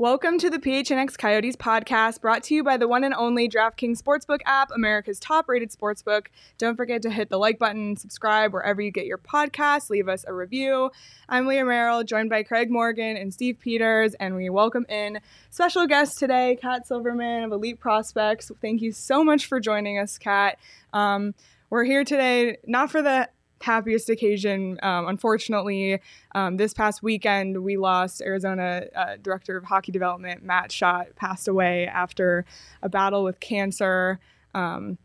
Welcome to the PHNX Coyotes podcast, brought to you by the one and only DraftKings Sportsbook app, America's top rated sportsbook. Don't forget to hit the like button, subscribe wherever you get your podcasts, leave us a review. I'm Leah Merrill, joined by Craig Morgan and Steve Peters, and we welcome in special guest today, Kat Silverman of Elite Prospects. Thank you so much for joining us, Kat. Um, we're here today not for the happiest occasion. Um, unfortunately, um, this past weekend, we lost Arizona uh, Director of Hockey Development, Matt Shott, passed away after a battle with cancer. Um,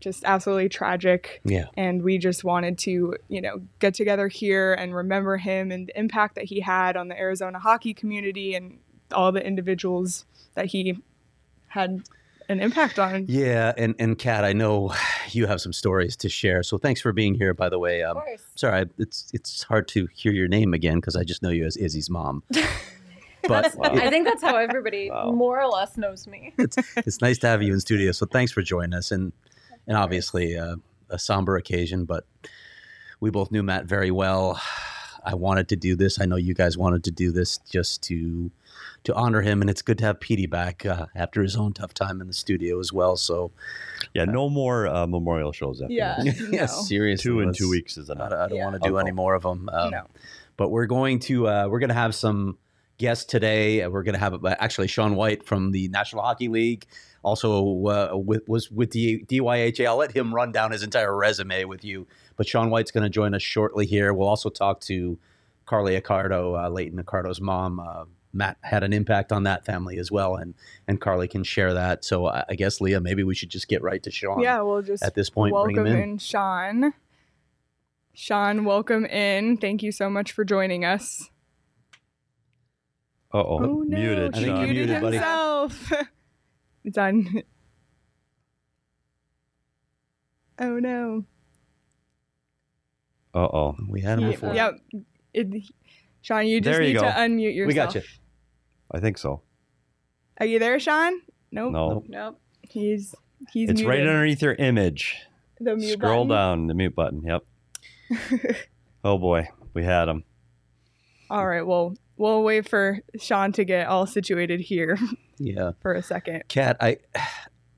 just absolutely tragic. Yeah. And we just wanted to, you know, get together here and remember him and the impact that he had on the Arizona hockey community and all the individuals that he had an impact on. Yeah, and and Kat, I know you have some stories to share. So thanks for being here. By the way, um, course. sorry, it's it's hard to hear your name again because I just know you as Izzy's mom. But I think that's how everybody more or less knows me. it's it's nice to have you in studio. So thanks for joining us, and and obviously uh, a somber occasion, but we both knew Matt very well. I wanted to do this. I know you guys wanted to do this just to to honor him, and it's good to have Petey back uh, after his own tough time in the studio as well. So Yeah, no more uh, memorial shows after Yeah. this. No. yeah, seriously, Two in two weeks is enough. don't, I don't Yeah. want to do any more of them. Um, No. But we're going to uh, we're going to have some guests today. Uh, We're going to have uh, actually Sean White from the National Hockey League. Also uh, with, was with the DYHA. I'll let him run down his entire resume with you. But Sean White's going to join us shortly here. We'll also talk to Carly Accardo, uh, Leighton Accardo's mom. Uh, Matt had an impact on that family as well, and and Carly can share that. So I, I guess Leah, maybe we should just get right to Sean. Yeah, we'll just At this point, bring welcome him in. Sean. Sean, welcome in. Thank you so much for joining us. Uh oh, Oh no, muted. I he think Sean. you're muted muted, buddy. himself. it's on. Oh no. Uh oh. We had him He- before. Yep. It, Sean, you just There need go. to unmute yourself. We got you. I think so. Are you there, Sean? Nope. No, Nope. He's he's it's right underneath your image. the mute button. Scroll button. down the mute button. Yep. oh boy, we had him. All right. Well, we'll wait for Sean to get all situated here Yeah. for a second. Kat, I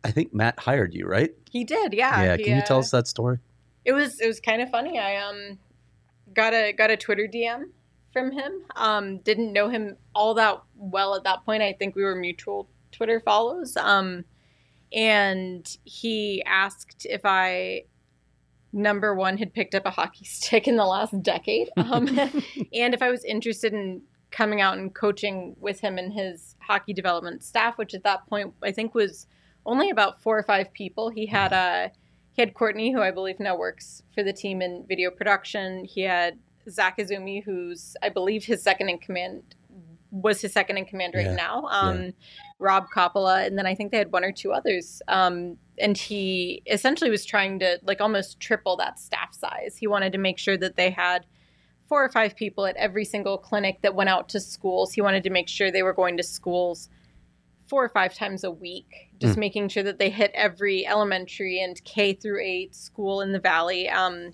I think Matt hired you, right? He did, yeah. he, Can you tell uh, us that story? It was it was kind of funny. I um got a got a Twitter DM from him. Um, didn't know him all that well at that point. I think we were mutual Twitter follows. Um, and he asked if I number one had picked up a hockey stick in the last decade, um, and if I was interested in coming out and coaching with him and his hockey development staff, which at that point I think was only about four or five people. He had a he had Courtney, who I believe now works for the team in video production. He had Zach Azumi, who's I believe his second in command was his second in command right Yeah, now. Um, Rob Coppola, and then I think they had one or two others. Um, and he essentially was trying to like almost triple that staff size. He wanted to make sure that they had four or five people at every single clinic that went out to schools. He wanted to make sure they were going to schools four or five times a week, just making sure that they hit every elementary and K through eight school in the valley. Um,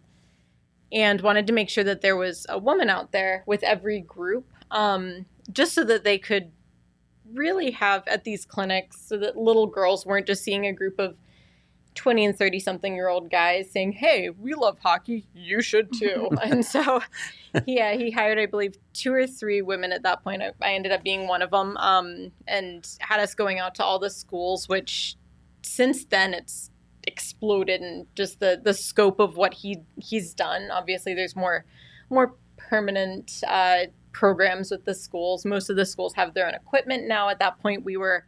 and wanted to make sure that there was a woman out there with every group, um, just so that they could really have at these clinics, so that little girls weren't just seeing a group of 20 and 30 something year old guys saying, Hey, we love hockey. You should too. and so, yeah, he hired, I believe, two or three women at that point. I, I ended up being one of them um, and had us going out to all the schools, which since then it's exploded and just the, the scope of what he he's done. Obviously, there's more more permanent uh, programs with the schools. Most of the schools have their own equipment now. At that point, we were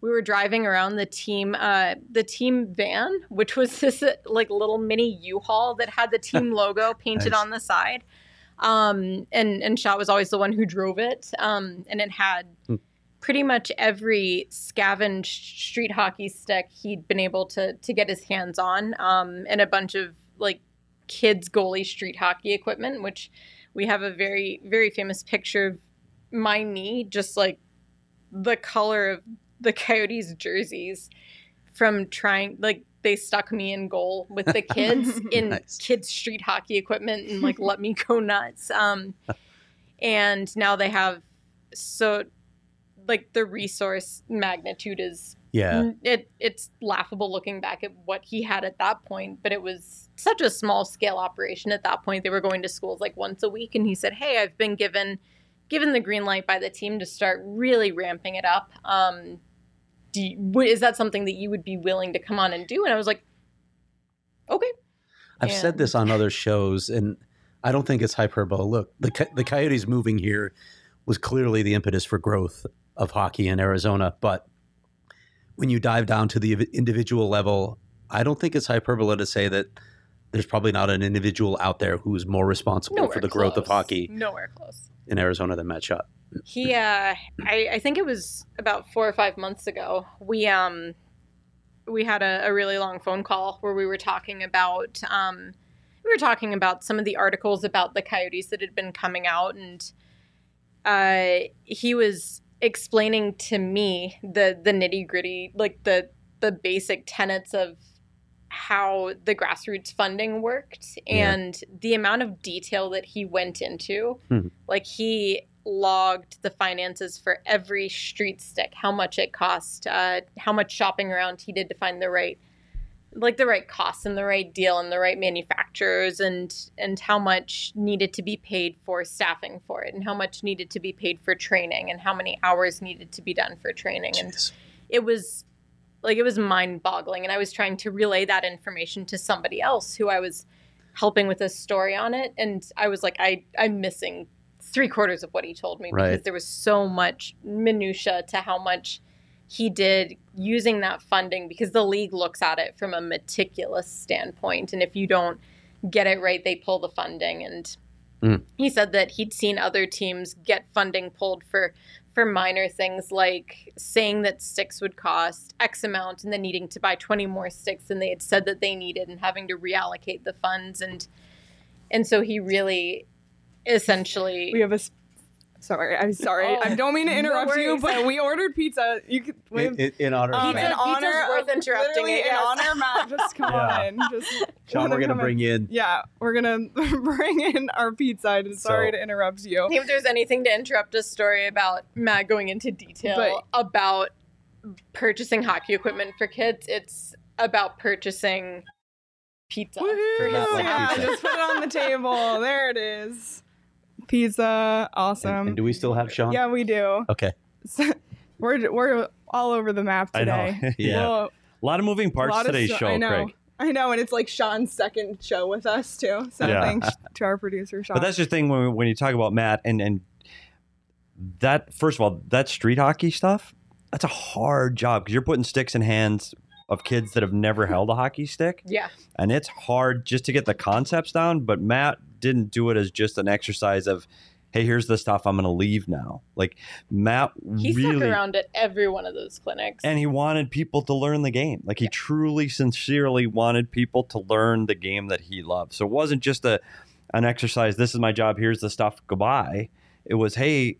we were driving around the team uh, the team van, which was this like little mini U-Haul that had the team logo painted Nice. on the side. Um, and and Shaw was always the one who drove it. Um, and it had Hmm. Pretty much every scavenged street hockey stick he'd been able to to get his hands on, um, and a bunch of like kids goalie street hockey equipment, which we have a very very famous picture of my knee, just like the color of the Coyotes jerseys from trying like they stuck me in goal with the kids in Nice. kids street hockey equipment and like let me go nuts. Um, and now they have so like the resource magnitude is Yeah. it it's laughable looking back at what he had at that point, but it was such a small scale operation at that point. They were going to schools like once a week, and he said, "Hey, I've been given given the green light by the team to start really ramping it up. Um, you, is that something that you would be willing to come on and do?" And I was like, "Okay." I've said this on other shows, and I don't think it's hyperbole. Look, the Co- the Coyotes moving here was clearly the impetus for growth of hockey in Arizona. But when you dive down to the individual level, I don't think it's hyperbole to say that there's probably not an individual out there who's more responsible Nowhere for the growth of hockey Nowhere close. in Arizona than Matt Shott. he uh I, I think it was about four or five months ago we um we had a, a really long phone call where we were talking about um we were talking about some of the articles about the coyotes that had been coming out and uh he was explaining to me the the nitty gritty like the the basic tenets of how the grassroots funding worked Yeah. and the amount of detail that he went into Mhm. like he logged the finances for every street stick how much it cost uh, how much shopping around he did to find the right like the right costs and the right deal and the right manufacturers and and how much needed to be paid for staffing for it and how much needed to be paid for training and how many hours needed to be done for training. And it was like it was mind boggling and i was trying to relay that information to somebody else who i was helping with a story on it. And i was like i i'm missing three quarters of what he told me because there was so much minutia to how much he did using that funding because the league looks at it from a meticulous standpoint and if you don't get it right they pull the funding and Mm. he said that he'd seen other teams get funding pulled for for minor things like saying that sticks would cost x amount and then needing to buy 20 more sticks than they had said that they needed and having to reallocate the funds and and so he really essentially We have a. s- Sorry, I'm sorry. Oh, I don't mean to no interrupt you, but we ordered pizza. You could. we have- In, in honor um, Pizza- in honor pizza's worth interrupting literally it, in yes. honor, Matt. Just come Yeah. on. Just Sean, we're going to bring in. Yeah, we're gonna bring in our pizza. I'm sorry So- to interrupt you. if there's anything to interrupt a story about Matt going into detail But- about purchasing hockey equipment for kids, it's about purchasing pizza for Woohoo! his Yeah, pizza. just put it on the table. There it is. Pizza, awesome. And, and do we still have Sean? yeah, we do. Okay. So, we're we're all over the map I know. today. Yeah. Well, A lot of moving parts lot of today's stu- show, I know. Craig. I know, and it's like Sean's second show with us too. So Yeah. thanks to our producer Sean. But that's the thing when, when you talk about Matt and and that first of all, that street hockey stuff, that's a hard job because you're putting sticks in hands of kids that have never mm-hmm. held a hockey stick, Yeah. and it's hard just to get the concepts down. But Matt didn't do it as just an exercise of, hey, here's the stuff I'm going to leave now. Like Matt He really stuck around at every one of those clinics. and he wanted people to learn the game. Like he truly, sincerely wanted people to learn the game that he loved. So it wasn't just a an exercise. This is my job. Here's the stuff. Goodbye. It was, hey,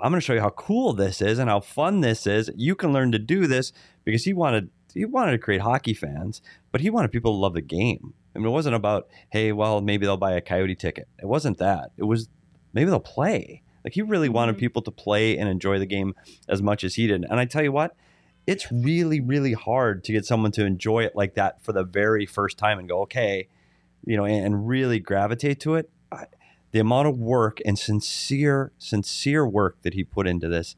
I'm going to show you how cool this is and how fun this is. You can learn to do this because he wanted he wanted to create hockey fans, but he wanted people to love the game. I mean, it wasn't about, hey, well, maybe they'll buy a coyote ticket. It wasn't that. It was maybe they'll play. Like he really wanted Mhm. people to play and enjoy the game as much as he did. And I tell you what, it's really really hard to get someone to enjoy it like that for the very first time and go okay you know and, and really gravitate to it I, the amount of work and sincere sincere work that he put into this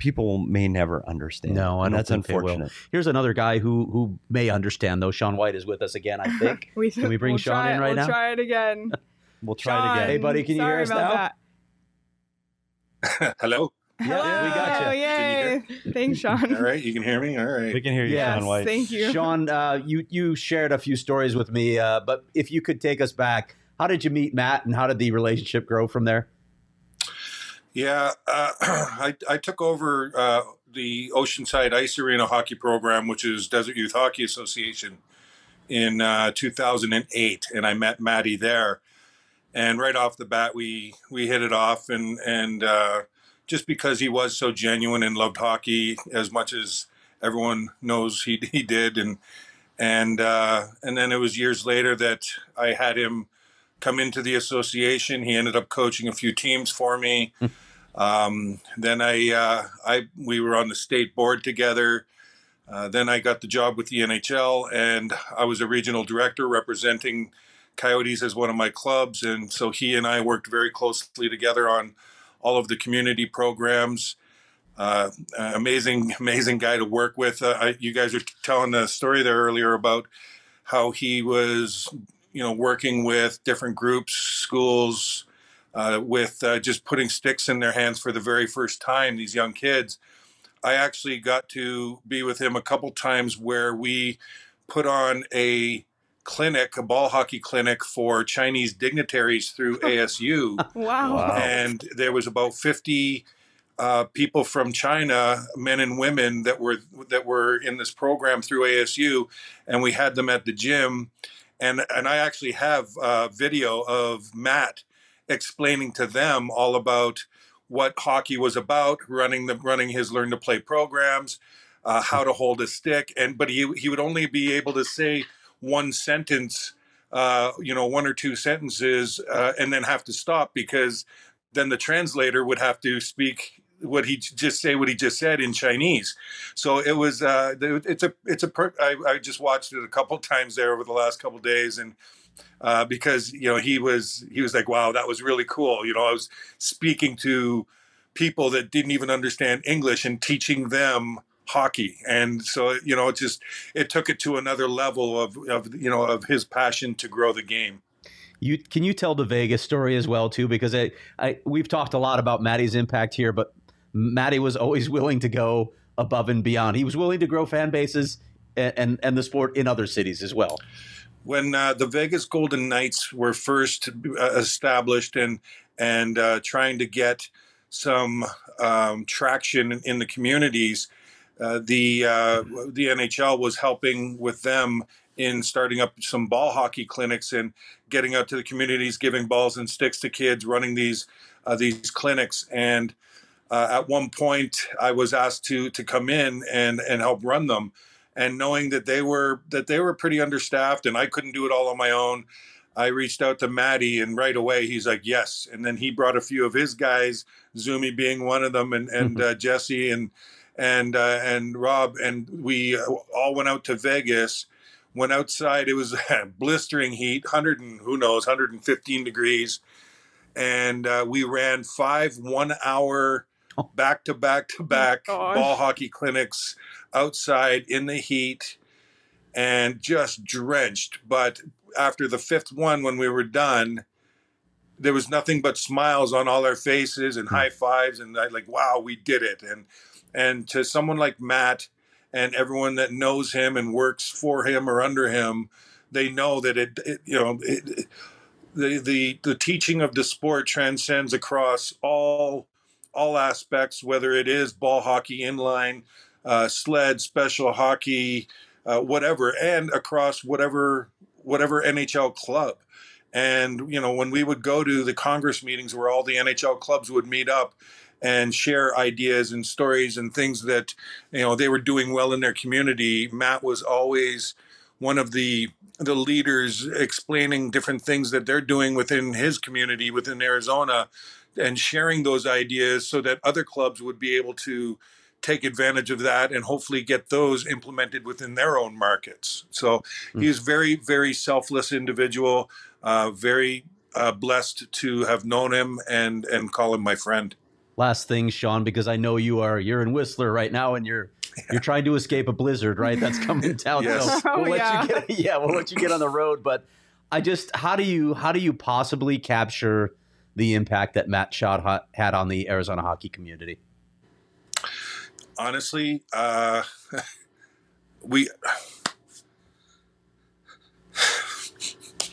people may never understand No, I and don't that's think they will. unfortunate Here's another guy who who may understand though. Sean White is with us again, I think. We, Can we bring we'll Sean in right now? we'll try it again. we'll try Sean, it again Hey, buddy, can you hear sorry us about now? That. Hello. Yeah, we got Hello, you. Yay! Thanks, Sean. All right, you can hear me. All right. we can hear you Yes, Sean White Thank you. Sean, uh, you you shared a few stories with me, uh, but if you could take us back, how did you meet Matt, and how did the relationship grow from there? Yeah, uh, I, I took over uh, the Oceanside Ice Arena hockey program, which is Desert Youth Hockey Association, in uh, 2008, and I met Maddie there. And right off the bat, we we hit it off, and and uh, just because he was so genuine and loved hockey as much as everyone knows he he did, and and uh, and then it was years later that I had him come into the association. He ended up coaching a few teams for me. Um, then I, uh, I, we were on the state board together. Uh, then I got the job with the NHL, and I was a regional director representing Coyotes as one of my clubs. And so he and I worked very closely together on all of the community programs. Uh, amazing, amazing guy to work with. Uh, I, you guys were telling the story there earlier about how he was, you know, working with different groups, schools, uh, with uh, just putting sticks in their hands for the very first time. These young kids. I actually got to be with him a couple times where we put on a clinic, a ball hockey clinic for Chinese dignitaries through ASU Wow. Wow. and there was about 50 uh, people from China, men and women that were that were in this program through ASU, and we had them at the gym, and and I actually have uh, video of Matt explaining to them all about what hockey was about, running the running his learn to play programs, uh, how to hold a stick, and but he he would only be able to say one sentence, uh, you know, one or two sentences, uh, and then have to stop because then the translator would have to speak what he just say what he just said in Chinese. So it was uh, it's a it's a per- I, I just watched it a couple times there over the last couple days and. Uh, because you know he was he was like wow that was really cool you know I was speaking to people that didn't even understand English and teaching them hockey and so you know it just it took it to another level of, of you know of his passion to grow the game You can you tell the Vegas story as well too? Because I, I we've talked a lot about Maddie's impact here, but Maddie was always willing to go above and beyond. He was willing to grow fan bases and and, and the sport in other cities as well. when uh, the Vegas Golden Knights were first uh, established and and uh, trying to get some um, traction in, the communities, uh, the uh, the NHL was helping with them in starting up some ball hockey clinics and getting out to the communities, giving balls and sticks to kids, running these uh, these clinics. And uh, at one point, I was asked to to come in and and help run them and knowing that they were that they were pretty understaffed and I couldn't do it all on my own, I reached out to Maddie and right away he's like yes, and then he brought a few of his guys, Zumi being one of them, and and uh, Jesse and and uh, and Rob, and we uh, all went out to Vegas. Went outside. It was blistering heat, hundred and who knows, hundred and fifteen degrees, and uh, we ran five one-hour back to back to oh back gosh. ball hockey clinics outside in the heat and just drenched. But after the fifth one, when we were done, there was nothing but smiles on all our faces and hmm. high fives and I, like, wow, we did it. And and to someone like Matt and everyone that knows him and works for him or under him, they know that it, it you know, it- the the the teaching of the sport transcends across all all aspects, whether it is ball hockey, inline, uh, sled, special hockey, uh, whatever, and across whatever whatever NHL club. And you know, when we would go to the Congress meetings where all the NHL clubs would meet up and share ideas and stories and things that you know they were doing well in their community, Matt was always one of the the leaders explaining different things that they're doing within his community within Arizona and sharing those ideas so that other clubs would be able to take advantage of that and hopefully get those implemented within their own markets. So he's very, very selfless individual. Uh, very uh, blessed to have known him and and call him my friend. Last thing, Sean, because I know you are you're in Whistler right now and you're you're trying to escape a blizzard, right? That's coming down. Yes. So we'll Oh, let yeah. you get yeah, we'll let you get on the road. But I just how do you how do you possibly capture the impact that Matt Shott ha- had on the Arizona hockey community? Honestly, uh, we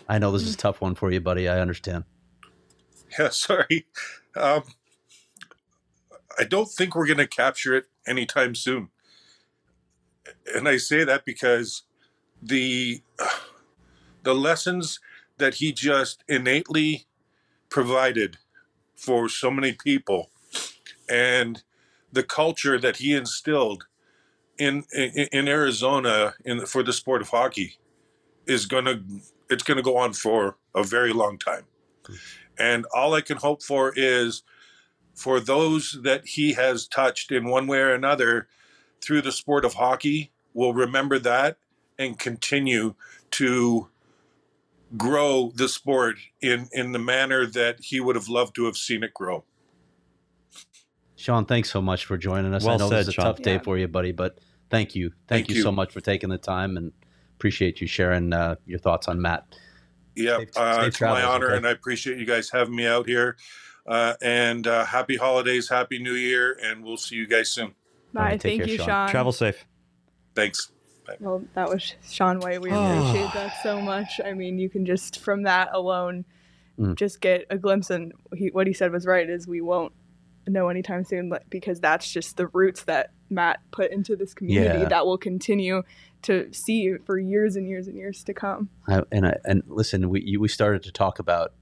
I know this is a tough one for you, buddy. I understand. yeah, sorry. Um, I don't think we're going to capture it anytime soon. And I say that because the the lessons that he just innately provided for so many people and the culture that he instilled in in, in Arizona in for the sport of hockey is going to it's going to go on for a very long time. And all I can hope for is for those that he has touched in one way or another through the sport of hockey will remember that and continue to grow the sport in in the manner that he would have loved to have seen it grow. Sean, thanks so much for joining us. I Well know said, this is a Sean. tough day Yeah. for you, buddy, but thank you. Thank, Thank you, you. so much for taking the time and appreciate you sharing uh, your thoughts on Matt. Yeah, Safe- uh, safe it's travels, my honor, okay? and I appreciate you guys having me out here. Uh, and uh, happy holidays, happy New Year, and we'll see you guys soon. Bye. right, Thank care, you, Sean. Sean. Travel safe. Thanks. Well, that was Sean White. We appreciate that so much. I mean, you can just from that alone, Mm. just get a glimpse. And he, what he said was right: is we won't know anytime soon, because that's just the roots that Matt put into this community Yeah. that will continue to see for years and years and years to come. I, and I, and listen, we you- we started to talk about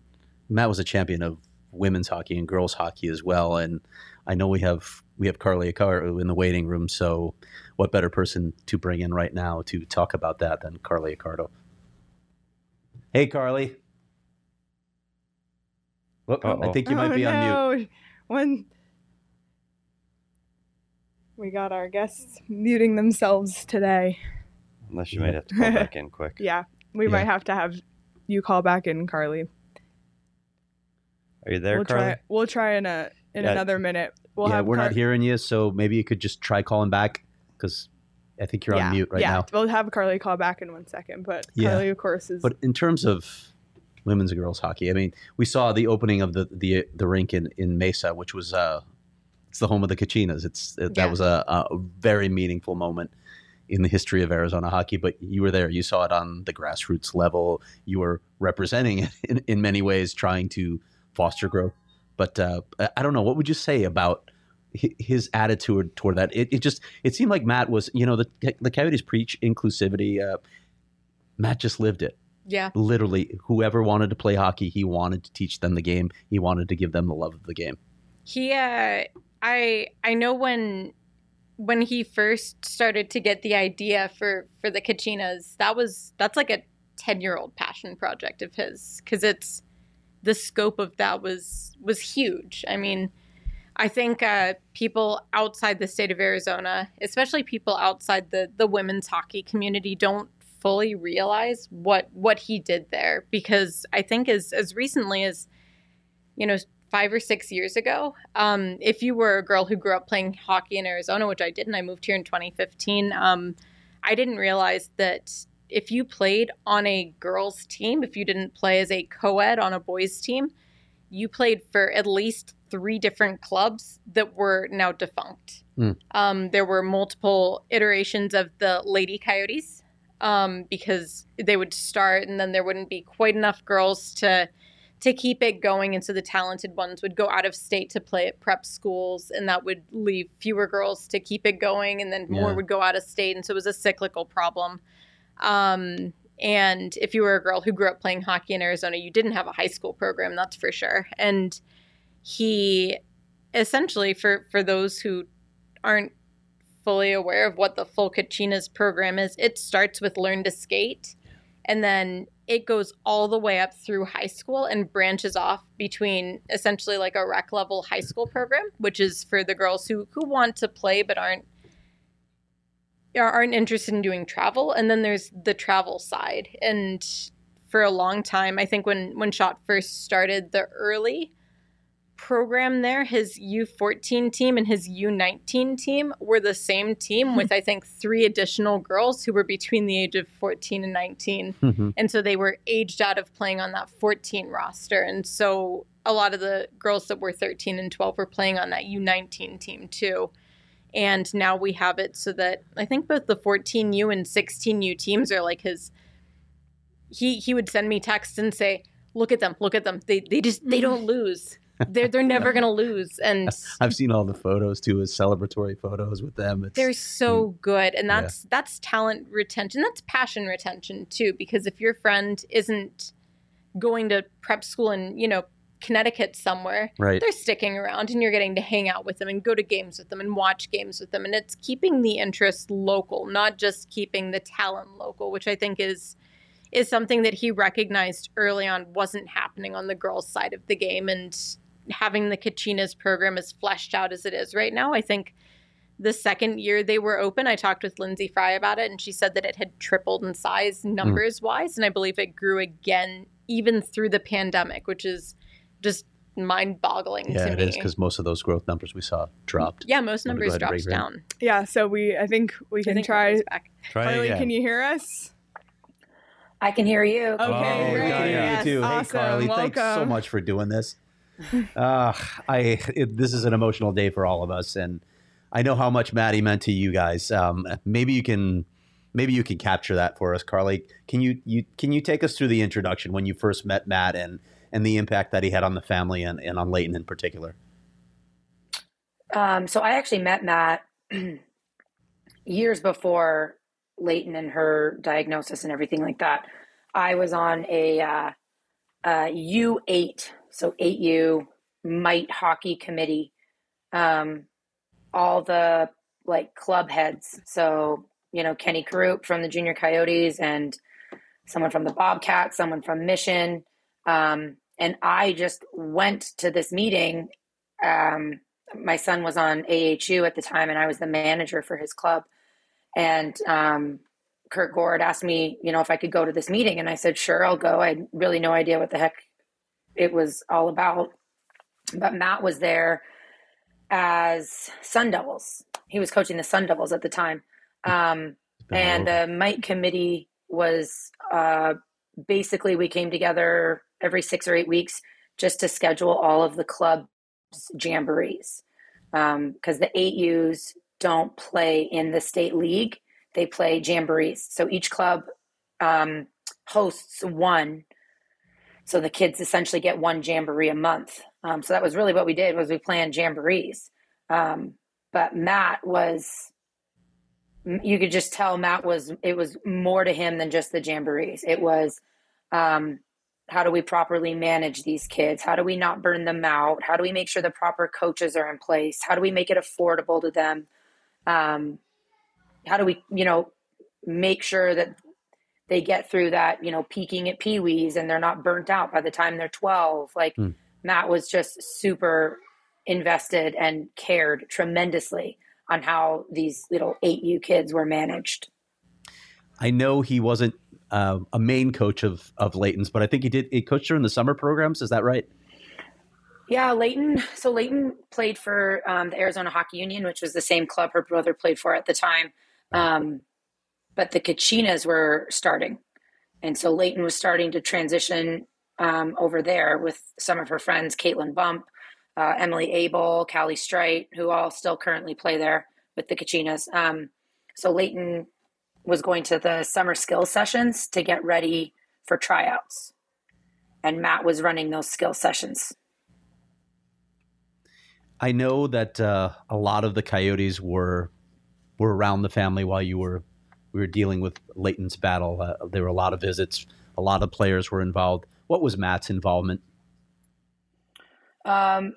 Matt was a champion of women's hockey and girls hockey as well, and I know we have we have Carly Accardo uh, in the waiting room. So, what better person to bring in right now to talk about that than Carly Accardo? Hey, Carly. Well, I Uh-oh. think you might oh, be on mute. When we got our guests muting themselves today. Unless you might have to call back in quick. Yeah, we Yeah. might have to have you call back in, Carly. Are you there, we'll Carly? try. We'll try in a in Yeah. another minute. We'll yeah, we're Car- not hearing you, so maybe you could just try calling back because I think you're yeah, on mute right yeah. now. Yeah, we'll have Carly call back in one second. But Yeah. Carly, of course, is But in terms of women's and girls hockey, I mean, we saw the opening of the the, the rink in, in Mesa, which was uh, it's the home of the Kachinas. It's it, that was a, a very meaningful moment in the history of Arizona hockey. But you were there, you saw it on the grassroots level. You were representing it in, in many ways, trying to foster growth. But uh, I- don't know. What would you say about his attitude toward that? It, it just it seemed like Matt was, you know, the the Coyotes preach inclusivity. Uh, Matt just lived it Yeah. literally whoever wanted to play hockey he wanted to teach them the game he wanted to give them the love of the game He uh I I know when when he first started to get the idea for for the Kachinas, that was that's like a 10-year-old passion project of his cuz it's the scope of that was was huge. I mean, I think uh, people outside the state of Arizona, especially people outside the the women's hockey community, don't fully realize what what he did there because I think as as recently as you know five or six years ago, um, if you were a girl who grew up playing hockey in Arizona, which I did, and I moved here in 2015, um, I didn't realize that if you played on a girls' team, if you didn't play as a co ed on a boys' team, you played for at least three different clubs that were now defunct. Hmm. Um, there were multiple iterations of the Lady Coyotes um, because they would start and then there wouldn't be quite enough girls to to keep it going and so the talented ones would go out of state to play at prep schools and that would leave fewer girls to keep it going and then more would go out of state and so it was a cyclical problem um, and if you were a girl who grew up playing hockey in arizona you didn't have a high school program that's for sure. And he essentially for for those who aren't fully aware of what the full Kachinas program is it starts with learn to skate and then it goes all the way up through high school and branches off between essentially like a rec level high school program, which is for the girls who who want to play but aren't aren't interested in doing travel and then there's the travel side. And for a long time i think when when Shott first started the early program there his u14 team and his u19 team were the same team with i think three additional girls who were between the age of 14 and 19 Mhm. and so they were aged out of playing on that 14 roster. And so a lot of the girls that were 13 and 12 were playing on that u19 team too and now we have it so that I think both the 14U and 16U teams are like his. He he would send me texts and say, "Look at them, look at them. They they just they don't mm. lose. They're they're never gonna lose." And I've seen all the photos too, his celebratory photos with them. It's, they're so hmm. good, and Yeah. that's that's talent retention. That's passion retention too. Because if your friend isn't going to prep school and you know Connecticut somewhere, Right. they're sticking around, and you're getting to hang out with them and go to games with them and watch games with them, and it's keeping the interest local, not just keeping the talent local, which I think is is something that he recognized early on wasn't happening on the girls' side of the game, and having the Kachinas program as fleshed out as it is right now, I think the second year they were open, I talked with Lyndsey Fry about it, and she said that it had tripled in size hmm. numbers wise, and I believe it grew again even through the pandemic, which is just mind boggling yeah, to it me. is because most of those growth numbers we saw dropped. yeah, most Wanna go numbers ahead dropped break down. Yeah, so we I think we can think try. Back. Try Carly, again. can you hear us? I can hear you. Okay, oh, great. yeah, Yes, you too. awesome. Hey, Carly, thanks so much for doing this. uh, I it, this is an emotional day for all of us, and I know how much Maddie meant to you guys. Um, maybe you can maybe you can capture that for us, Carly. Can you you can you take us through the introduction when you first met Matt and and the impact that he had on the family and, and on Leighton in particular? Um, so I actually met Matt years before Leighton and her diagnosis and everything like that. I was on a uh, uh, U8, so 8U mite hockey committee. Um, all the like club heads. So, you know, Kenny Karup from the Junior Coyotes and someone from the Bobcats, someone from Mission. Um, and I just went to this meeting. Um, my son was on AHU at the time, and I was the manager for his club. And um, Kurt Gord asked me, you know, if I could go to this meeting, and I said, sure, I'll go. I had really no idea what the heck it was all about. But Matt was there as Sun Devils. He was coaching the Sun Devils at the time. Um, and the Mike committee was uh, basically we came together every six or eight weeks just to schedule all of the club's jamborees because the eight U's don't play in the state league; they play jamborees. So each club um, hosts one. So the kids essentially get one jamboree a month. Um, so that was really what we did was we planned jamborees. Um, but Matt was you could just tell Matt was it was more to him than just the jamborees. It was um, how do we properly manage these kids? How do we not burn them out? How do we make sure the proper coaches are in place? How do we make it affordable to them? Um, how do we, you know, make sure that they get through that, you know, peaking at Pee Wees and they're not burnt out by the time they're 12? Like Hmm. Matt was just super invested and cared tremendously on how these little 8U kids were managed. I know he wasn't uh, a main coach of of Leighton's, but I think he did. He coached during the summer programs. Is that right? Yeah, Leighton. So Leighton played for um, the Arizona Hockey Union, which was the same club her brother played for at the time. Um, but the Kachinas were starting. And so Leighton was starting to transition um, over there with some of her friends, Caitlin Bump, uh, Emily Abel, Callie Strite, who all still currently play there with the Kachinas. Um, so Leighton was going to the summer skill sessions to get ready for tryouts. And Matt was running those skill sessions. I know that uh, a lot of the Coyotes were were around the family while you were we were dealing with Leighton's battle. Uh, there were a lot of visits. A lot of players were involved. What was Matt's involvement? Um,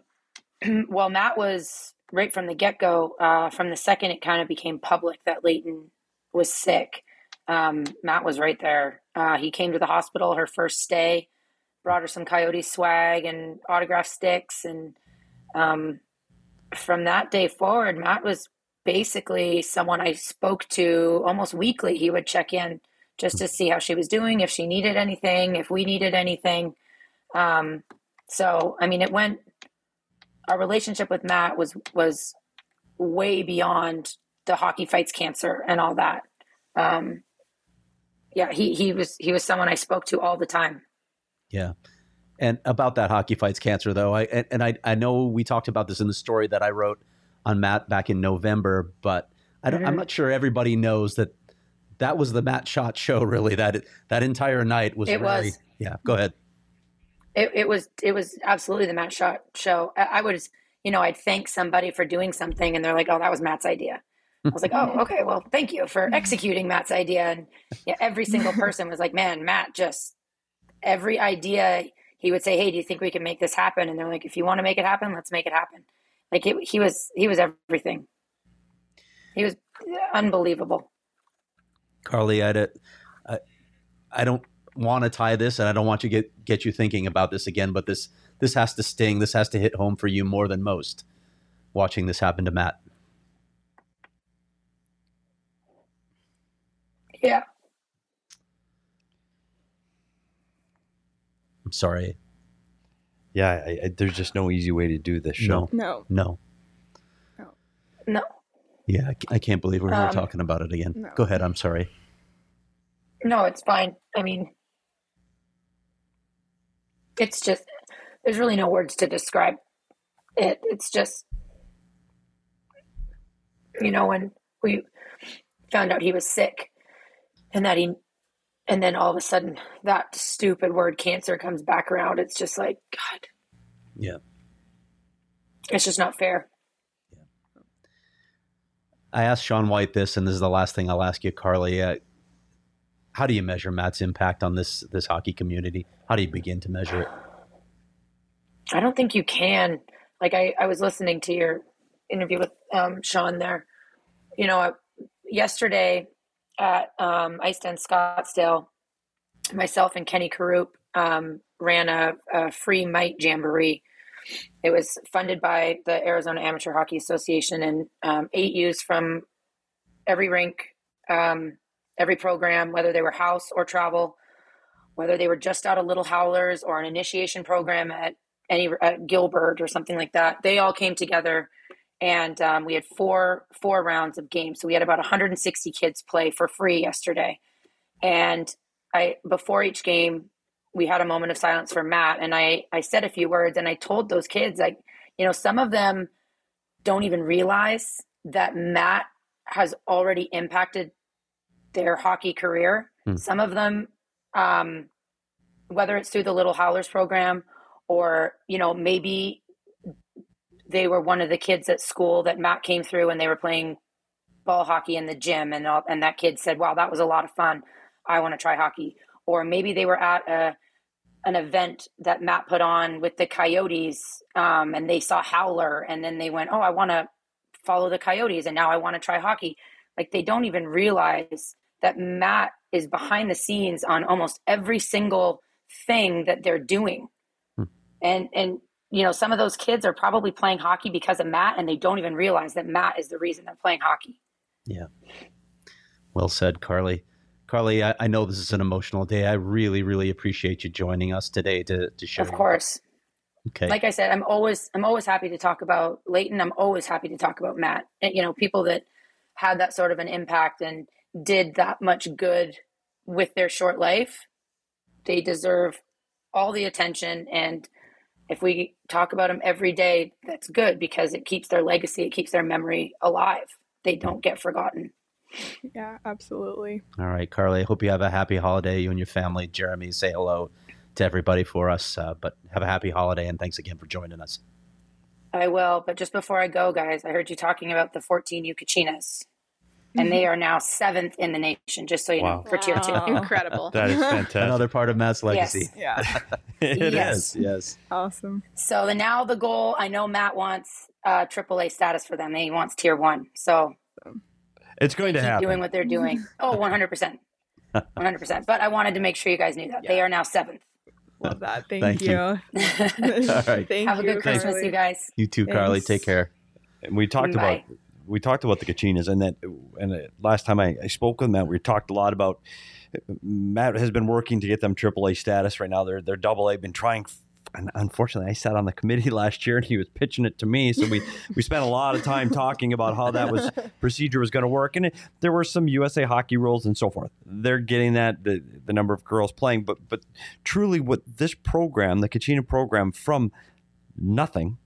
well, Matt was right from the get go. Uh, from the second it kind of became public that Leighton was sick, um, Matt was right there. Uh, he came to the hospital her first stay, brought her some Coyote swag and autograph sticks, and um, from that day forward, Matt was basically someone I spoke to almost weekly. He would check in just to see how she was doing, if she needed anything, if we needed anything. Um, so, I mean, it went. Our relationship with Matt was was way beyond the hockey fights cancer and all that. Um, yeah, he he was he was someone I spoke to all the time. Yeah. And about that hockey fights cancer, though, I and, and I I know we talked about this in the story that I wrote on Matt back in November, but I don't, I'm Mhm. not sure everybody knows that that was the Matt Shott show. Really, that that entire night was It very was. yeah. Go ahead. It, it was it was absolutely the Matt Shott show. I, I was you know I'd thank somebody for doing something, and they're like, "Oh, that was Matt's idea." I was like, "Oh, okay, well, thank you for mm-hmm. executing Matt's idea." And yeah, every single person was like, "Man, Matt just every idea." He would say, "Hey, do you think we can make this happen?" And they're like, "If you want to make it happen, let's make it happen." Like it, he was he was everything. He was unbelievable. Carly, I, I, I don't want to tie this, and I don't want you get get you thinking about this again. But this this has to sting. This has to hit home for you more than most. Watching this happen to Matt. Yeah. I'm sorry. Yeah, I, I, there's just no easy way to do this show. No. No. No. No. Yeah, I can't believe we're here Um, talking about it again. no. Go ahead. I'm sorry. No, it's fine. I mean, it's just, there's really no words to describe it. It's just, you know, when we found out he was sick and that he, and then all of a sudden that stupid word cancer comes back around, it's just like, God, Yeah. it's just not fair. I asked Sean White this, and this is the last thing I'll ask you, Carly. Uh, how do you measure Matt's impact on this this hockey community? How do you begin to measure it? I don't think you can. Like I, I was listening to your interview with um, Sean there. You know, I, yesterday at um, Ice Den Scottsdale, myself and Kenny Karup um, ran a, a free mite jamboree. It was funded by the Arizona Amateur Hockey Association, and um, eight youths from every rink, um, every program, whether they were house or travel, whether they were just out of Little Howlers or an initiation program at any at Gilbert or something like that. They all came together, and um, we had four four rounds of games. So we had about 160 kids play for free yesterday. And I before each game, we had a moment of silence for Matt, and I I said a few words, and I told those kids like, you know, some of them don't even realize that Matt has already impacted their hockey career. Hmm. Some of them, um, whether it's through the Little Howlers program or, you know, maybe they were one of the kids at school that Matt came through and they were playing ball hockey in the gym and all, and that kid said, "Wow, that was a lot of fun. I want to try hockey." Or maybe they were at a an event that Matt put on with the Coyotes um, and they saw Howler and then they went, "Oh, I want to follow the Coyotes and now I want to try hockey." Like they don't even realize that Matt is behind the scenes on almost every single thing that they're doing. Hmm. And and you know, some of those kids are probably playing hockey because of Matt and they don't even realize that Matt is the reason they're playing hockey. Yeah. Well said, Carly. Carly, I, I know this is an emotional day. I really, really appreciate you joining us today to to share. Of course. Okay. Like I said, I'm always I'm always happy to talk about Leighton. I'm always happy to talk about Matt. And, you know, people that had that sort of an impact and did that much good with their short life, they deserve all the attention. And if we talk about them every day, that's good because it keeps their legacy, it keeps their memory alive. They don't get forgotten. Yeah, absolutely. All right, Carly. I hope you have a happy holiday. You and your family. Jeremy, say hello to everybody for us. Uh, but have a happy holiday, and thanks again for joining us. I will. But just before I go, guys, I heard you talking about the 14 U Kachinas. And they are now seventh in the nation, just so you Wow. know, for tier two. Incredible. That is fantastic. Another part of Matt's legacy. Yes. Yeah. It is. Yes. Yes. Awesome. So the, now the goal, I know Matt wants uh, AAA status for them. He wants tier one. So It's going to keep happen. doing what they're doing. Oh, 100%. 100%. But I wanted to make sure you guys knew that. They are now seventh. Love that. Thank, Thank you. you. All right. Thank Have a you, good Christmas, Carly. you guys. You too, Carly. Take care. And we talked Bye. about we talked about the Kachinas, and that and uh, last time I, I spoke with Matt, we talked a lot about Matt has been working to get them AAA status. Right now, they're they're Double A. Been trying. And unfortunately, I sat on the committee last year, and he was pitching it to me. So we we spent a lot of time talking about how that was procedure was going to work, and it, there were some USA hockey rules and so forth. They're getting that the the number of girls playing, but but truly, what this program, the Kachina program, from nothing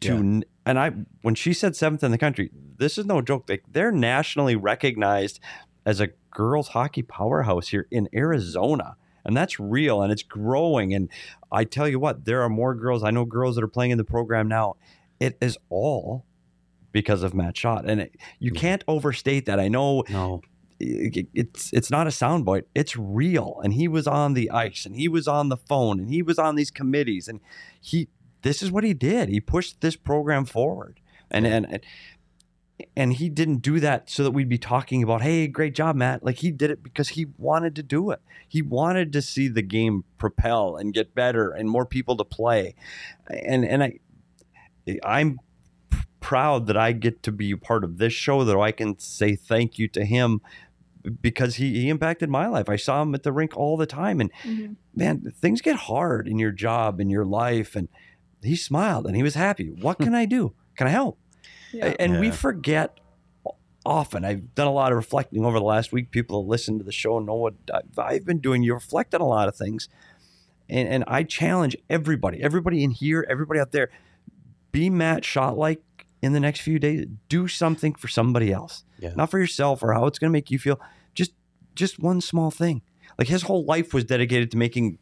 to Yeah. And I when she said seventh in the country, this is no joke. Like they're nationally recognized as a girls hockey powerhouse here in Arizona. And that's real and it's growing. And I tell you what, there are more girls. I know girls that are playing in the program now. It is all because of Matt Shott. And it, you can't overstate that. I know No. it- it's it's not a soundbite. It's real. And he was on the ice and he was on the phone and he was on these committees and he this is what he did. He pushed this program forward. And and and he didn't do that so that we'd be talking about, hey, great job, Matt. Like he did it because he wanted to do it. He wanted to see the game propel and get better and more people to play. And and I I'm proud that I get to be a part of this show that I can say thank you to him because he, he impacted my life. I saw him at the rink all the time and Mhm. man, things get hard in your job in your life and he smiled and he was happy. What hmm. can I do? Can I help? Yeah. And we forget often. I've done a lot of reflecting over the last week. People that listen to the show know what I've, I've been doing. You reflect on a lot of things. And, and I challenge everybody, everybody in here, everybody out there, be Matt Shott like in the next few days. Do something for somebody else, Yeah. not for yourself or how it's going to make you feel. Just, just one small thing. Like his whole life was dedicated to making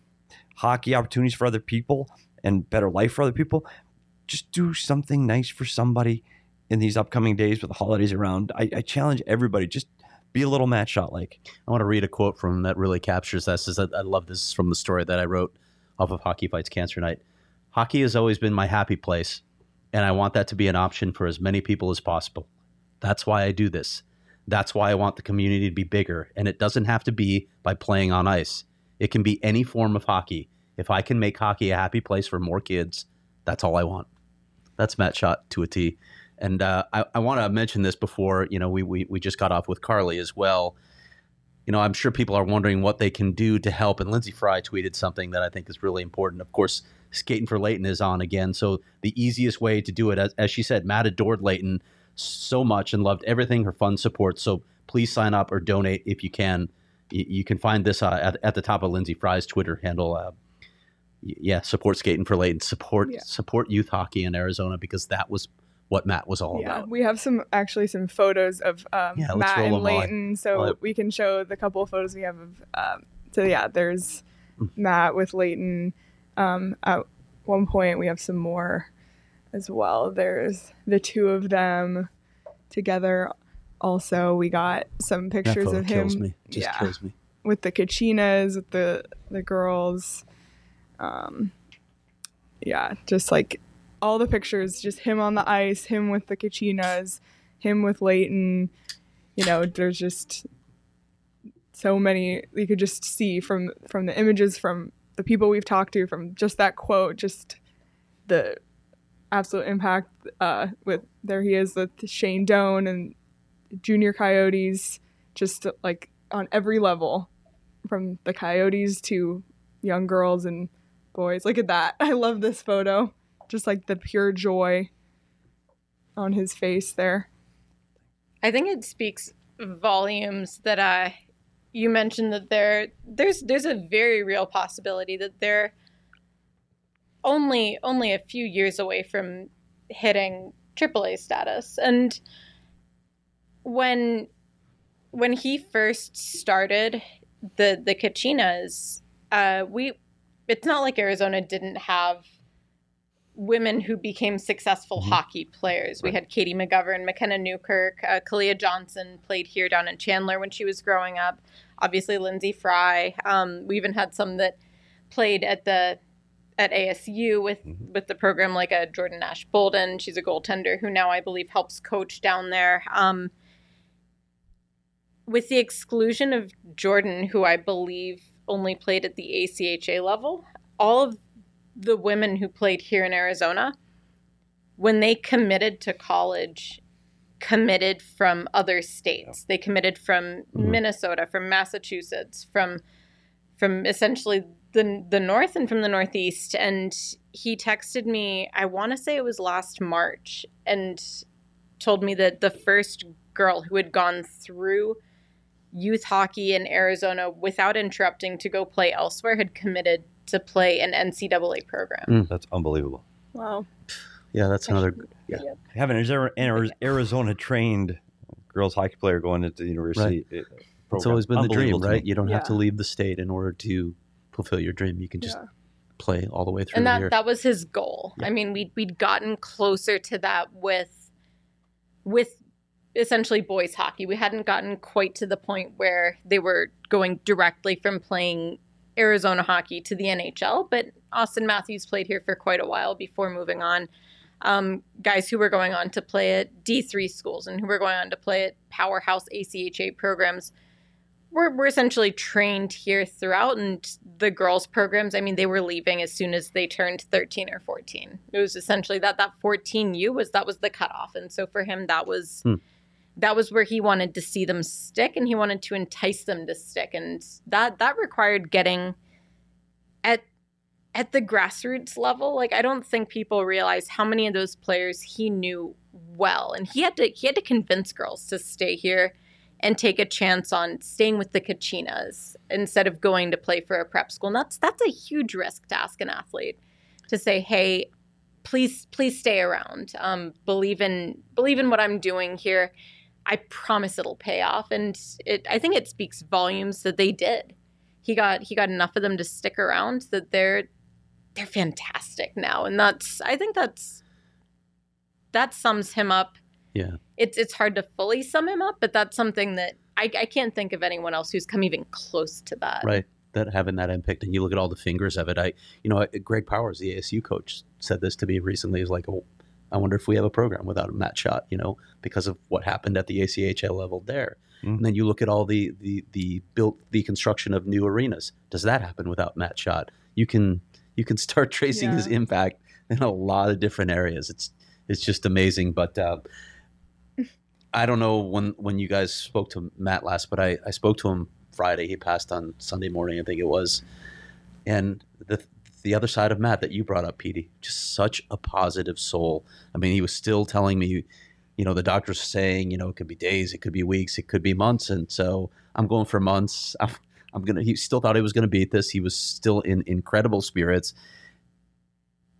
hockey opportunities for other people and better life for other people. Just do something nice for somebody in these upcoming days with the holidays around. I, I challenge everybody. Just be a little Matt Shott like. I want to read a quote from that really captures this. Is I love this from the story that I wrote off of Hockey Fights Cancer Night. Hockey has always been my happy place, and I want that to be an option for as many people as possible. That's why I do this. That's why I want the community to be bigger, and it doesn't have to be by playing on ice. It can be any form of hockey. If I can make hockey a happy place for more kids, that's all I want. That's Matt Shott to a T. And uh, I, I want to mention this before, you know, we, we, we just got off with Carly as well. You know, I'm sure people are wondering what they can do to help. And Lyndsey Fry tweeted something that I think is really important. Of course, Skating for Leighton is on again. So the easiest way to do it, as, as she said, Matt adored Leighton so much and loved everything her fund supports. So please sign up or donate if you can. You, you can find this uh, at, at the top of Lyndsey Fry's Twitter handle. Uh, yeah, support Skating for Leighton. Support Yeah. support youth hockey in Arizona because that was what Matt was all yeah, about. we have some actually some photos of um, Yeah, Matt and Leighton, so I- we can show the couple of photos we have of. Um, so yeah, there's Mm. Matt with Leighton. Um, at one point, we have some more as well. There's the two of them together. Also, we got some pictures of him. kills me. Just yeah, kills me. with the Kachinas, with the the girls. Um, yeah, just like all the pictures, just him on the ice, him with the Kachinas, him with Leighton. You know, there's just so many you could just see from from the images from the people we've talked to from just that quote, just the absolute impact uh, with there he is with Shane Doan and Junior Coyotes, just like on every level, from the Coyotes to young girls and boys. Look at that! I love this photo. Just like the pure joy on his face there. I think it speaks volumes that uh, you mentioned that there there's there's a very real possibility that they're only only a few years away from hitting AAA status. And when when he first started the the Kachinas, uh, we it's not like Arizona didn't have women who became successful hockey players. We had Katie McGovern, McKenna Newkirk, uh, Kalia Johnson played here down in Chandler when she was growing up. Obviously, Lyndsey Fry. Um, we even had some that played at the at ASU with with the program, like a Jordan Nash Bolden. She's a goaltender who now I believe helps coach down there. Um, with the exclusion of Jordan, who I believe only played at the ACHA level, all of the women who played here in Arizona, when they committed to college, committed from other states. They committed from mm-hmm. Minnesota, from Massachusetts, from from essentially the the north and from the northeast. And he texted me, I want to say it was last March, and told me that the first girl who had gone through youth hockey in Arizona without interrupting to go play elsewhere had committed to play an NCAA program. Mm, That's unbelievable. Wow. Yeah, that's another. Yeah, Having is there an Arizona trained girls hockey player going into the university? uh, it's always been the dream, right? You don't have to leave the state in order to fulfill your dream. You can just Yeah. play all the way through and that, that was his goal. Yeah. I mean, we'd we'd gotten closer to that with with essentially boys hockey. We hadn't gotten quite to the point where they were going directly from playing Arizona hockey to the NHL, but Auston Matthews played here for quite a while before moving on. Um, guys who were going on to play at D3 schools and who were going on to play at powerhouse ACHA programs were, were essentially trained here throughout. And the girls' programs, I mean, they were leaving as soon as they turned 13 or 14. It was essentially that that 14U was that was the cutoff. And so for him, that was Hmm. That was where he wanted to see them stick and he wanted to entice them to stick. And that that required getting at at the grassroots level, like I don't think people realize how many of those players he knew well, and he had to he had to convince girls to stay here and take a chance on staying with the Kachinas instead of going to play for a prep school. And that's that's a huge risk to ask an athlete to say, "Hey, please please stay around. Um, believe in believe in what I'm doing here. I promise it'll pay off." And it I think it speaks volumes that they did. He got he got enough of them to stick around that they're they're fantastic now, and that's I think that's that sums him up. yeah. It's it's hard to fully sum him up, but that's something that I, I can't think of anyone else who's come even close to that. right that having that impact and you look at all the fingers of it i you know greg powers the asu coach said this to me recently is like oh, i wonder if we have a program without a matt shott you know because of what happened at the acha level there Mm. and then you look at all the the the built the construction of new arenas does that happen without matt shott you can you can start tracing his impact in a lot of different areas it's it's just amazing but uh I don't know when when you guys spoke to Matt last, but I, I spoke to him Friday. He passed on Sunday morning, I think it was. And the the other side of Matt that you brought up, Petey, just such a positive soul. I mean, he was still telling me, you know, the doctors saying, you know, it could be days, it could be weeks, it could be months, and so I'm going for months. I'm, I'm gonna. He still thought he was gonna beat this. He was still in incredible spirits.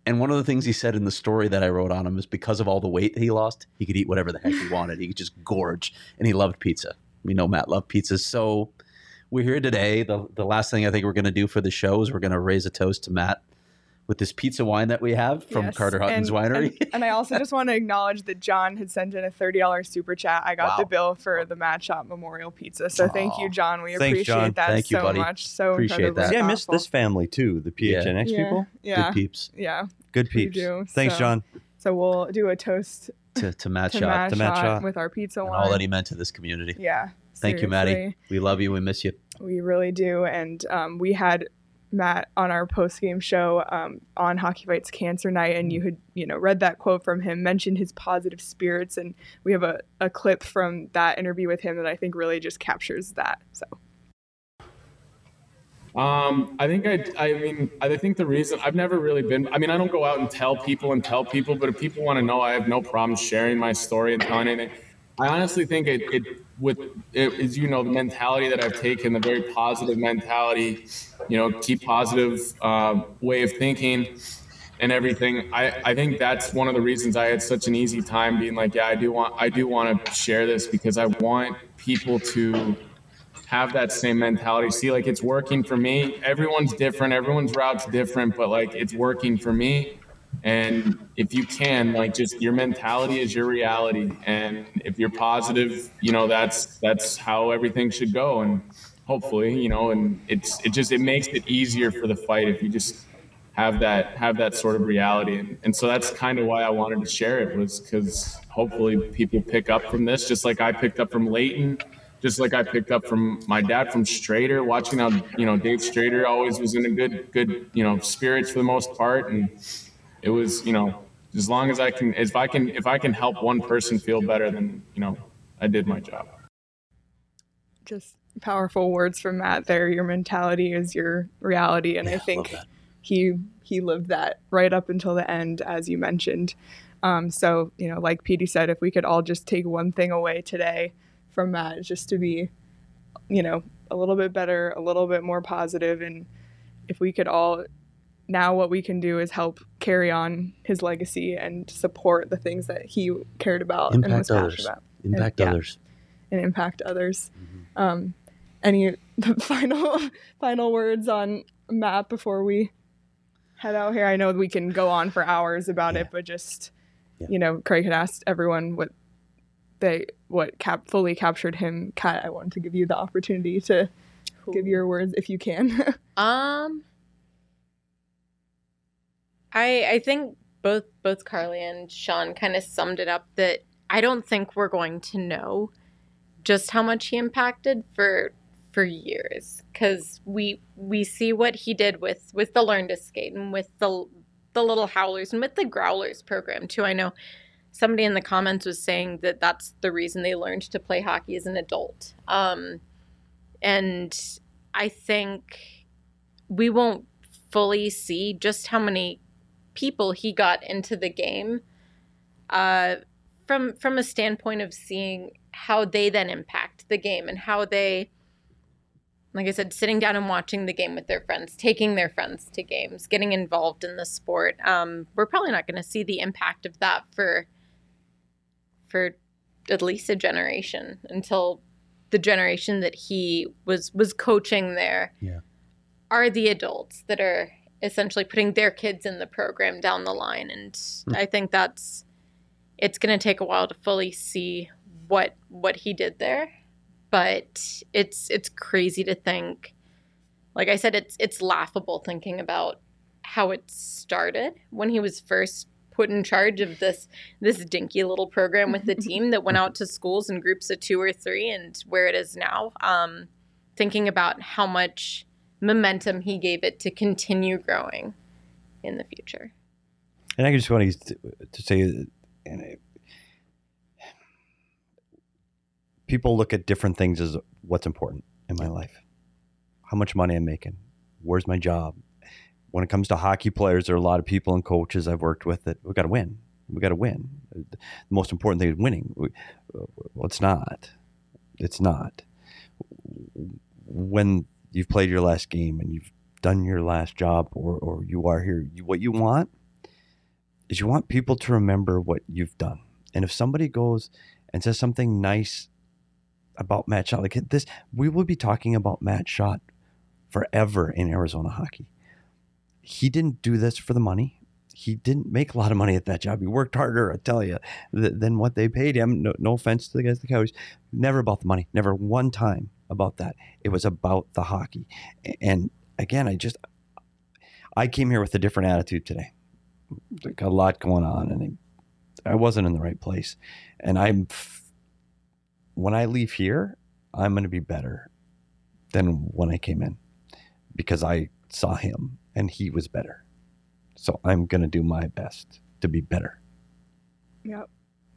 And one of the things he said in the story that I wrote on him is because of all the weight that he lost, he could eat whatever the heck he wanted. He could just gorge, and he loved pizza. We know Matt loved pizza, so we're here today. the The last thing I think we're going to do for the show is we're going to raise a toast to Matt with this pizza wine that we have from Yes, Carter Hutton's and, Winery. And, and I also just want to acknowledge that John had sent in a $30 super chat. I got Wow. the bill for the Matt Shott Memorial Pizza. So thank you, John. We Thanks, appreciate John. that Thank you, so buddy. much. So Appreciate that. Yeah, I missed thoughtful. this family too. The PHNX Yeah. people. Yeah. Good peeps Yeah. Good peeps. do, Thanks, so- John. So we'll do a toast to, to Matt to Shot Mad To Mad Shot Shot. with our pizza and wine. all that he meant to this community. yeah. Thank you, Maddie. We love you. We miss you. We really do. And um, we had Matt on our post game show um, on Hockey Fights Cancer Night, and you had you know read that quote from him, mentioned his positive spirits, and we have a, a clip from that interview with him that I think really just captures that. So Um, I think I, I mean, I think the reason I've never really been, I mean, I don't go out and tell people and tell people, but if people want to know, I have no problem sharing my story and telling anything. I honestly think it, it with, it, as you know, the mentality that I've taken, the very positive mentality, you know, keep positive uh, way of thinking and everything. I, I think that's one of the reasons I had such an easy time being like, yeah, I do want, I do want to share this because I want people to have that same mentality. See, like it's working for me. Everyone's different. Everyone's route's different, but like it's working for me. And if you can, like just your mentality is your reality. And if you're positive, you know, that's that's how everything should go. And hopefully, you know, and it's it just it makes it easier for the fight if you just have that have that sort of reality. And, and so that's kind of why I wanted to share it was because hopefully people pick up from this, just like I picked up from Leighton just like I picked up from my dad from Strader, watching how you know Dave Strader always was in a good good you know spirits for the most part, and it was you know as long as I can if I can if I can help one person feel better, then you know I did my job. Just powerful words from Matt there. Your mentality is your reality, and I think he he lived that right up until the end, as you mentioned. Um, so you know, like Petey said, if we could all just take one thing away today from Matt, just to be, you know, a little bit better, a little bit more positive, and if we could all now what we can do is help carry on his legacy and support the things that he cared about and was Impact passionate others. about. Impact And- yeah, others. and impact others. Um, any final final words on Matt before we head out here? I know we can go on for hours about it, but just you know, Craig had asked everyone what they what cap fully captured him. Kat, I wanted to give you the opportunity to give your words if you can. Um, I I think both both Carly and Sean kind of summed it up that I don't think we're going to know just how much he impacted for for years because we we see what he did with with the learn to skate and with the the little howlers and with the growlers program too. I know somebody in the comments was saying that that's the reason they learned to play hockey as an adult. Um, and I think we won't fully see just how many people he got into the game uh, from from a standpoint of seeing how they then impact the game and how they like I said, sitting down and watching the game with their friends, taking their friends to games, getting involved in the sport. Um, we're probably not going to see the impact of that for for at least a generation until the generation that he was was coaching there Yeah. are the adults that are essentially putting their kids in the program down the line. And i think that's it's going to take a while to fully see what what he did there. But it's it's crazy to think like i said it's it's laughable thinking about how it started when he was first put in charge of this this dinky little program with the team that went out to schools in groups of two or three and where it is now. Um, thinking about how much momentum he gave it to continue growing in the future And I just want to, to say, and people look at different things as what's important in my life. How much money I'm making? Where's my job? When it comes to hockey players, there are a lot of people and coaches I've worked with that we got to win. We got to win. The most important thing is winning. We, well, it's not. It's not. When you've played your last game and you've done your last job, or, or you are here, you, what you want is you want people to remember what you've done. And if somebody goes and says something nice about Matt Shott, like this, we will be talking about Matt Shott forever in Arizona hockey. He didn't do this for the money. He didn't make a lot of money at that job. He worked harder, I tell you, th- than what they paid him. No, no offense to the guys, the Coyotes. Never about the money. Never one time about that. It was about the hockey. And again, I just, I came here with a different attitude today Like a lot going on and I wasn't in the right place. And I'm, when I leave here, I'm going to be better than when I came in because I saw him and he was better. So I'm going to do my best to be better. Yeah.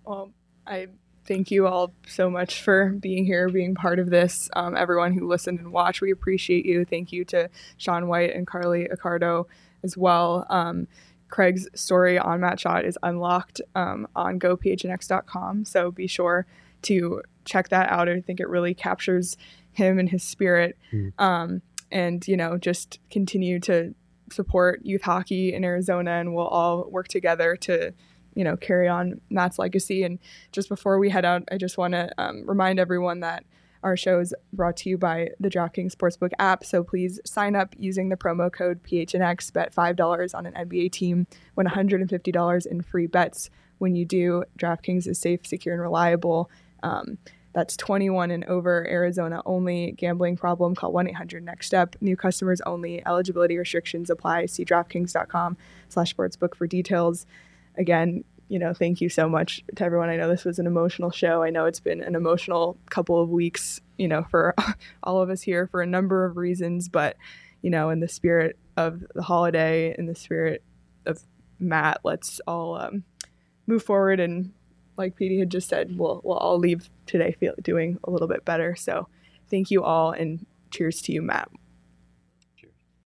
Well, I thank you all so much for being here, being part of this. Um, everyone who listened and watched, we appreciate you. Thank you to Sean White and Carly Accardo as well. Um, Craig's story on Matt Shott is unlocked um, on gophnx.com. So be sure to check that out. I think it really captures him and his spirit. Um, and, you know, just continue to support youth hockey in Arizona and we'll all work together to, you know, carry on Matt's legacy. And just before we head out, I just want to um, remind everyone that our show is brought to you by the DraftKings Sportsbook app. So please sign up using the promo code PHNX, bet $5 on an NBA team, win $150 in free bets. When you do, DraftKings is safe, secure, and reliable. Um, that's 21 and over, Arizona only. Gambling problem, call 1-800-NEXT-STEP. New customers only. Eligibility restrictions apply. See DraftKings.com slash sportsbook for details. Again, you know, thank you so much to everyone. I know this was an emotional show. I know it's been an emotional couple of weeks you know, for all of us here for a number of reasons. But, you know, in the spirit of the holiday, in the spirit of Matt, let's all um, move forward. And like Petey had just said, we'll, we'll all leave today feel, doing a little bit better. So thank you all and cheers to you, Matt.